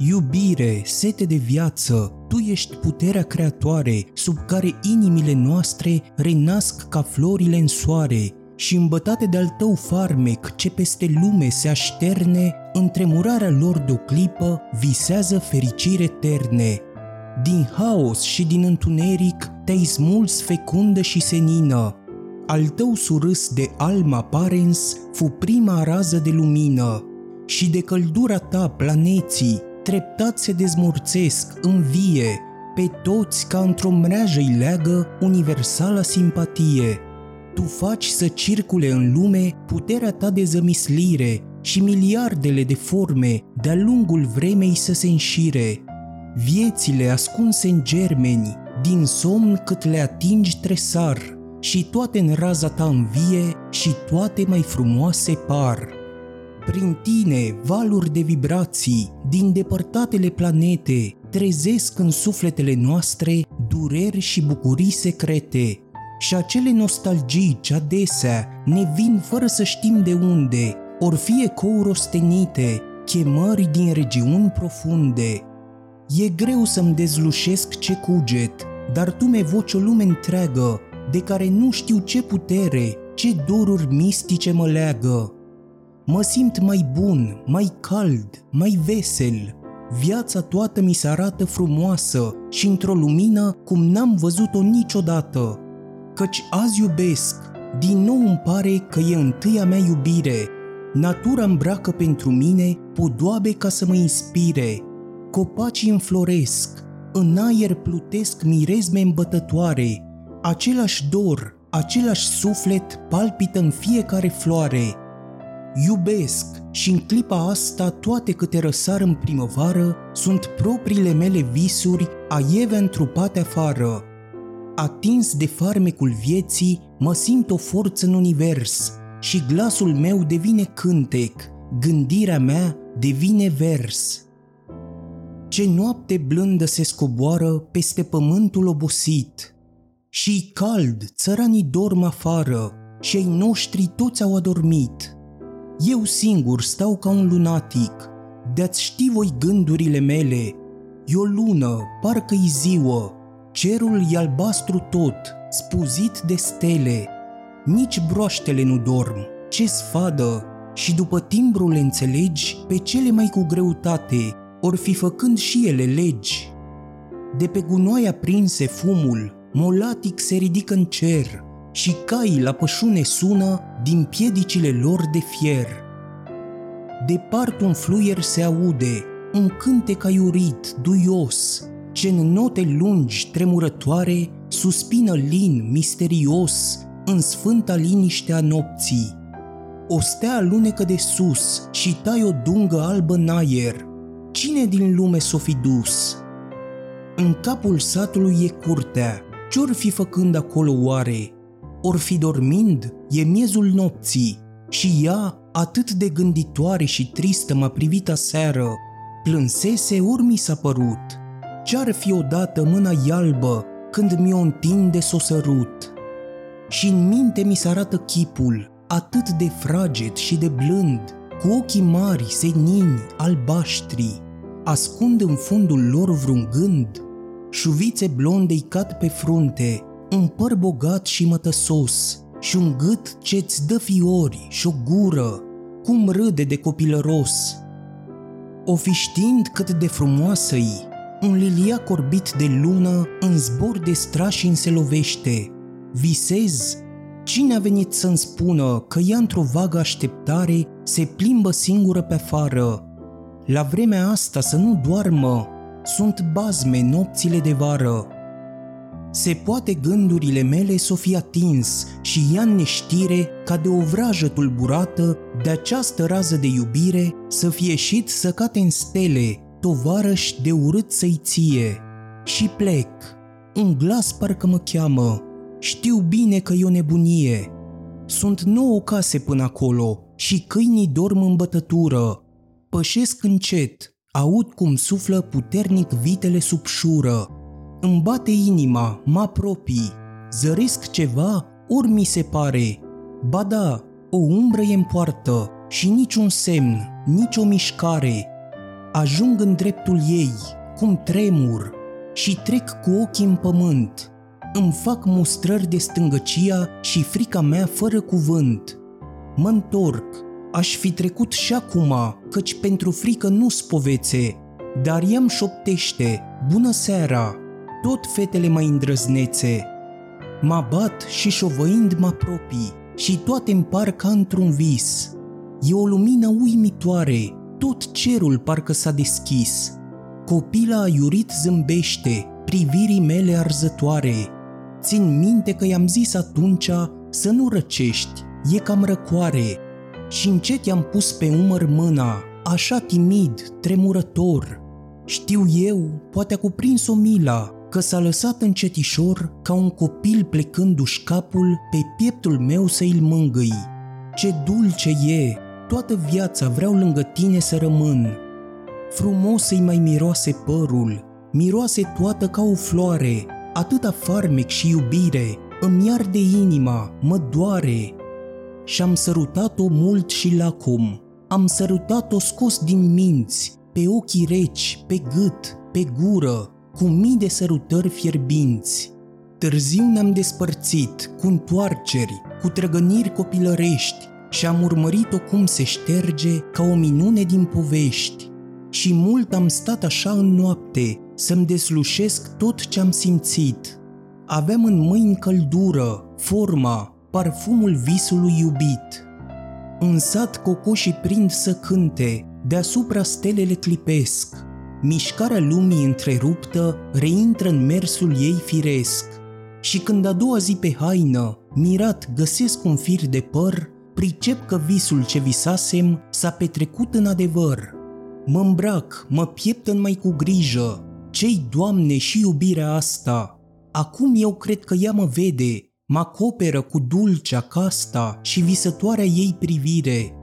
Iubire, sete de viață, tu ești puterea creatoare, sub care inimile noastre renasc ca florile în soare, și îmbătate de-al tău farmec ce peste lume se așterne, întremurarea lor de o clipă visează fericire eterne. Din haos și din întuneric te-ai smuls fecundă și senină. Al tău surâs de alma parens fu prima rază de lumină și de căldura ta planeții treptat se dezmorțesc, vie, pe toți ca într-o mreajă îi leagă universala simpatie. Tu faci să circule în lume puterea ta de zămislire și miliardele de forme de-a lungul vremei să se înșire. Viețile ascunse în germeni, din somn cât le atingi tresar, și toate în raza ta învie și toate mai frumoase par. Prin tine, valuri de vibrații din depărtatele planete trezesc în sufletele noastre dureri și bucurii secrete. Și acele nostalgii ce adesea ne vin fără să știm de unde, or fi ecouri ostenite, chemări din regiuni profunde. E greu să-mi dezlușesc ce cuget, dar tu mi voci o lume întreagă, de care nu știu ce putere, ce doruri mistice mă leagă. Mă simt mai bun, mai cald, mai vesel. Viața toată mi se arată frumoasă și într-o lumină cum n-am văzut-o niciodată. Căci azi iubesc, din nou îmi pare că e întâia mea iubire. Natura îmbracă pentru mine podoabe ca să mă inspire. Copacii înfloresc, în aer plutesc mirezme îmbătătoare. Același dor, același suflet palpită în fiecare floare Iubesc și în clipa asta toate câte răsar în primăvară sunt propriile mele visuri aieve întrupate afară. Atins de farmecul vieții, mă simt o forță în univers și glasul meu devine cântec, gândirea mea devine vers. Ce noapte blândă se scoboară peste pământul obosit și cald, țăranii dorm afară și ai noștri toți au adormit – eu singur stau ca un lunatic, de-ați ști voi gândurile mele. E o lună, parcă-i ziua, cerul e albastru tot, spuzit de stele. Nici broaștele nu dorm, ce sfadă, și după timbrul înțelegi pe cele mai cu greutate, or fi făcând și ele legi. De pe gunoaia prinse fumul, molatic se ridică în cer, și caii la pășune sună din piedicile lor de fier. Depart un fluier se aude, un cântec aiurit, duios, ce în note lungi, tremurătoare, suspină lin, misterios, în sfânta liniște a nopții. O stea alunecă de sus și tai o dungă albă în aer. Cine din lume s-o fi dus? În capul satului e curtea, ce-or fi făcând acolo oare? Or fi dormind, e miezul nopții și ea, atât de gânditoare și tristă m-a privit aseară, plânsese ori mi s-a părut. Ce-ar fi odată mâna ialbă când mi-o întinde s-o sărut? Și în minte mi se arată chipul, atât de fraged și de blând, cu ochii mari, senini, albaștri, ascund în fundul lor vreun gând, șuvițe blondei cad pe frunte, un păr bogat și mătăsos și un gât ce-ți dă fiori și o gură, cum râde de copilăros. O fi știind cât de frumoasă-i, un lilia corbit de lună în zbor de strași se lovește. Visez, cine a venit să-mi spună că ea într-o vagă așteptare se plimbă singură pe afară? La vremea asta să nu doarmă, sunt bazme nopțile de vară se poate gândurile mele s-o fi atins și ea în neștire, ca de o vrajă tulburată, de această rază de iubire, să fie ieșit să cate în stele, tovarăș de urât să-i ție. Și plec. Un glas parcă mă cheamă. Știu bine că e o nebunie. Sunt nouă case până acolo și câinii dorm în bătătură. Pășesc încet, aud cum suflă puternic vitele sub șură îmi bate inima, mă apropii, zăresc ceva, ori mi se pare. Ba da, o umbră e în poartă și niciun semn, nicio mișcare. Ajung în dreptul ei, cum tremur, și trec cu ochii în pământ. Îmi fac mustrări de stângăcia și frica mea fără cuvânt. Mă întorc, aș fi trecut și acum, căci pentru frică nu spovețe, dar ea șoptește, bună seara, tot fetele mai îndrăznețe. Mă bat și șovăind mă apropii și toate împar ca într-un vis. E o lumină uimitoare, tot cerul parcă s-a deschis. Copila aiurit zâmbește, privirii mele arzătoare. Țin minte că i-am zis atunci să nu răcești, e cam răcoare. Și încet i-am pus pe umăr mâna, așa timid, tremurător. Știu eu, poate a cuprins-o mila, că s-a lăsat încetișor ca un copil plecându-și capul pe pieptul meu să îl mângâi. Ce dulce e! Toată viața vreau lângă tine să rămân. Frumos îi mai miroase părul, miroase toată ca o floare, atâta farmec și iubire, îmi arde inima, mă doare. Și-am sărutat-o mult și lacom, am sărutat-o scos din minți, pe ochii reci, pe gât, pe gură, cu mii de sărutări fierbinți. Târziu ne-am despărțit, cu întoarceri, cu trăgăniri copilărești și am urmărit-o cum se șterge ca o minune din povești. Și mult am stat așa în noapte să-mi deslușesc tot ce am simțit. Aveam în mâini căldură, forma, parfumul visului iubit. În sat cocoșii prind să cânte, deasupra stelele clipesc, mișcarea lumii întreruptă reintră în mersul ei firesc. Și când a doua zi pe haină, mirat găsesc un fir de păr, pricep că visul ce visasem s-a petrecut în adevăr. Mă îmbrac, mă pieptăn mai cu grijă, cei Doamne și iubirea asta. Acum eu cred că ea mă vede, mă acoperă cu dulcea casta și visătoarea ei privire,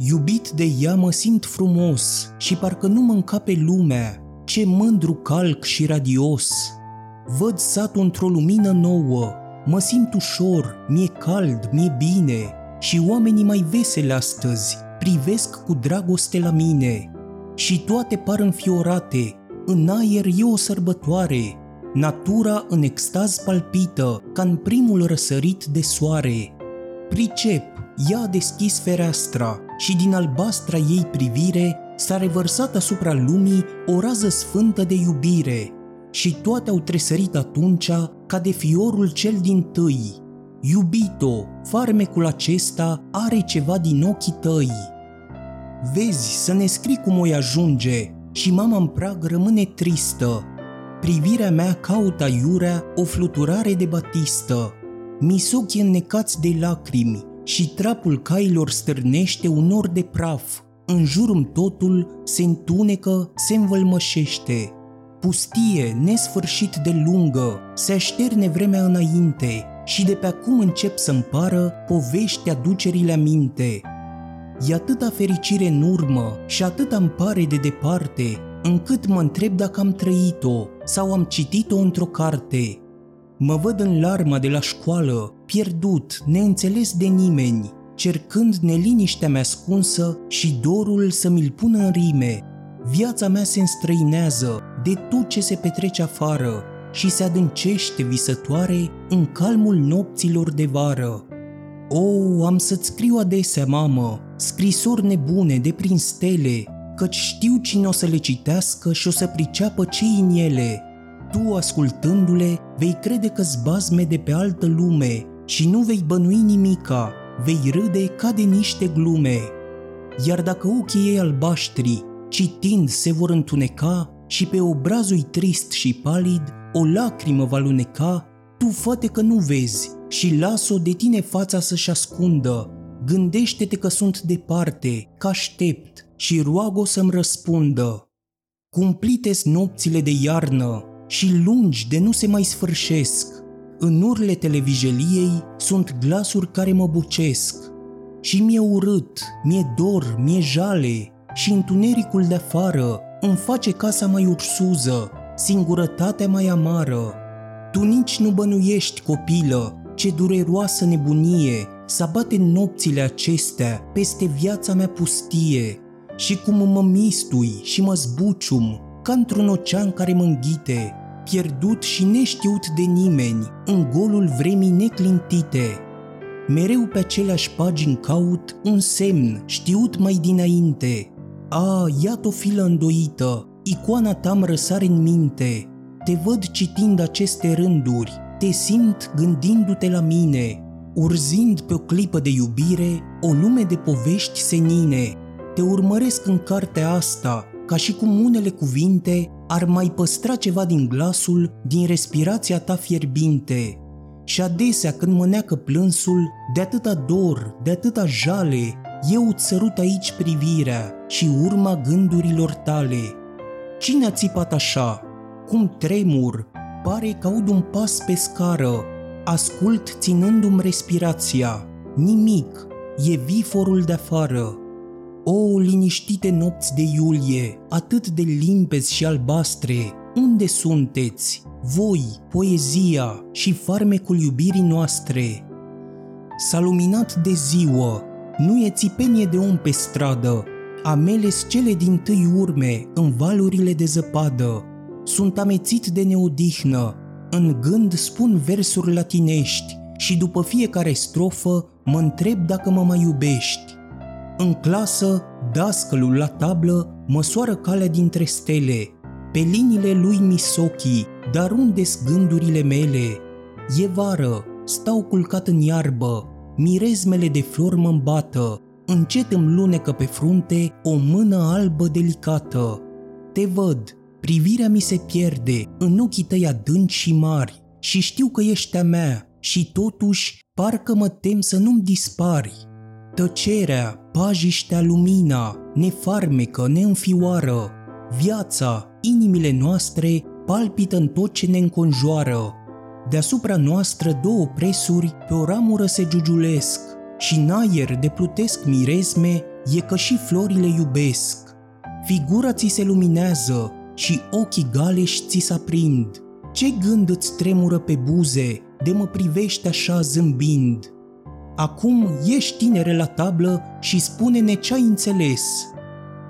Iubit de ea mă simt frumos și parcă nu mă încape lumea, ce mândru calc și radios. Văd satul într-o lumină nouă, mă simt ușor, mi-e cald, mi-e bine. Și oamenii mai veseli astăzi privesc cu dragoste la mine. Și toate par înfiorate, în aer e o sărbătoare, natura în extaz palpită ca în primul răsărit de soare. Pricep, ea a deschis fereastra și din albastra ei privire s-a revărsat asupra lumii o rază sfântă de iubire și toate au tresărit atunci ca de fiorul cel din tâi. Iubito, farmecul acesta are ceva din ochii tăi. Vezi să ne scrii cum o ajunge și mama în prag rămâne tristă. Privirea mea caută iurea o fluturare de batistă. Misochi înnecați de lacrimi, și trapul cailor stârnește un nor de praf. În jurul totul se întunecă, se învălmășește. Pustie, nesfârșit de lungă, se așterne vremea înainte și de pe acum încep să-mi pară povești aducerile minte. E atâta fericire în urmă și atât îmi pare de departe, încât mă întreb dacă am trăit-o sau am citit-o într-o carte. Mă văd în larma de la școală, pierdut, neînțeles de nimeni, cercând neliniștea mea ascunsă și dorul să mi-l pun în rime. Viața mea se înstrăinează de tot ce se petrece afară și se adâncește visătoare în calmul nopților de vară. O, oh, am să-ți scriu adesea, mamă, scrisori nebune de prin stele, căci știu cine o să le citească și o să priceapă ce în ele – tu, ascultându-le, vei crede că zbazme de pe altă lume și nu vei bănui nimica, vei râde ca de niște glume. Iar dacă ochii ei albaștri, citind, se vor întuneca și pe obrazul trist și palid o lacrimă va luneca, tu făte că nu vezi și las-o de tine fața să-și ascundă. Gândește-te că sunt departe, că aștept și roagă să-mi răspundă. Cumplite nopțile de iarnă, și lungi de nu se mai sfârșesc. În urle televizeliei sunt glasuri care mă bucesc. Și mi-e urât, mi-e dor, mi-e jale și întunericul de afară îmi face casa mai ursuză, singurătatea mai amară. Tu nici nu bănuiești, copilă, ce dureroasă nebunie să abate nopțile acestea peste viața mea pustie. și cum mă mistui și mă zbucium ca într-un ocean care mă înghite, pierdut și neștiut de nimeni, în golul vremii neclintite. Mereu pe aceleași pagini caut un semn știut mai dinainte. A, iată o filă îndoită, icoana ta răsare în minte. Te văd citind aceste rânduri, te simt gândindu-te la mine, urzind pe o clipă de iubire o lume de povești senine. Te urmăresc în cartea asta, ca și cum unele cuvinte ar mai păstra ceva din glasul, din respirația ta fierbinte. Și adesea când mă neacă plânsul, de atâta dor, de atâta jale, eu îți sărut aici privirea și urma gândurilor tale. Cine a țipat așa? Cum tremur? Pare că aud un pas pe scară. Ascult ținându-mi respirația. Nimic. E viforul de afară. O, liniștite nopți de iulie, atât de limpezi și albastre, unde sunteți? Voi, poezia și farmecul iubirii noastre. S-a luminat de ziua, nu e țipenie de om pe stradă, amele cele din tâi urme în valurile de zăpadă. Sunt amețit de neodihnă, în gând spun versuri latinești și după fiecare strofă mă întreb dacă mă mai iubești. În clasă, dascălul la tablă măsoară calea dintre stele, pe liniile lui Misochi, dar unde gândurile mele? E vară, stau culcat în iarbă, mirezmele de flori mă îmbată, încet îmi lunecă pe frunte o mână albă delicată. Te văd, privirea mi se pierde în ochii tăi adânci și mari și știu că ești a mea și totuși parcă mă tem să nu-mi dispari. Tăcerea, pajiștea lumina, ne farmecă, ne înfioară. Viața, inimile noastre palpită în tot ce ne înconjoară. Deasupra noastră două presuri pe o ramură se giugiulesc și în aer de plutesc mirezme e că și florile iubesc. Figura ți se luminează și ochii galeși ți se aprind. Ce gând îți tremură pe buze de mă privești așa zâmbind? Acum ieși tinere la tablă și spune-ne ce ai înțeles.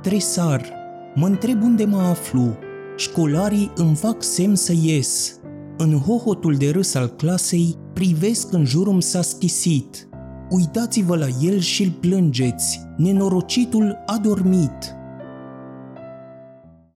Tresar, mă întreb unde mă aflu. Școlarii îmi fac semn să ies. În hohotul de râs al clasei privesc în jurul s-a stisit. Uitați-vă la el și îl plângeți, nenorocitul a dormit.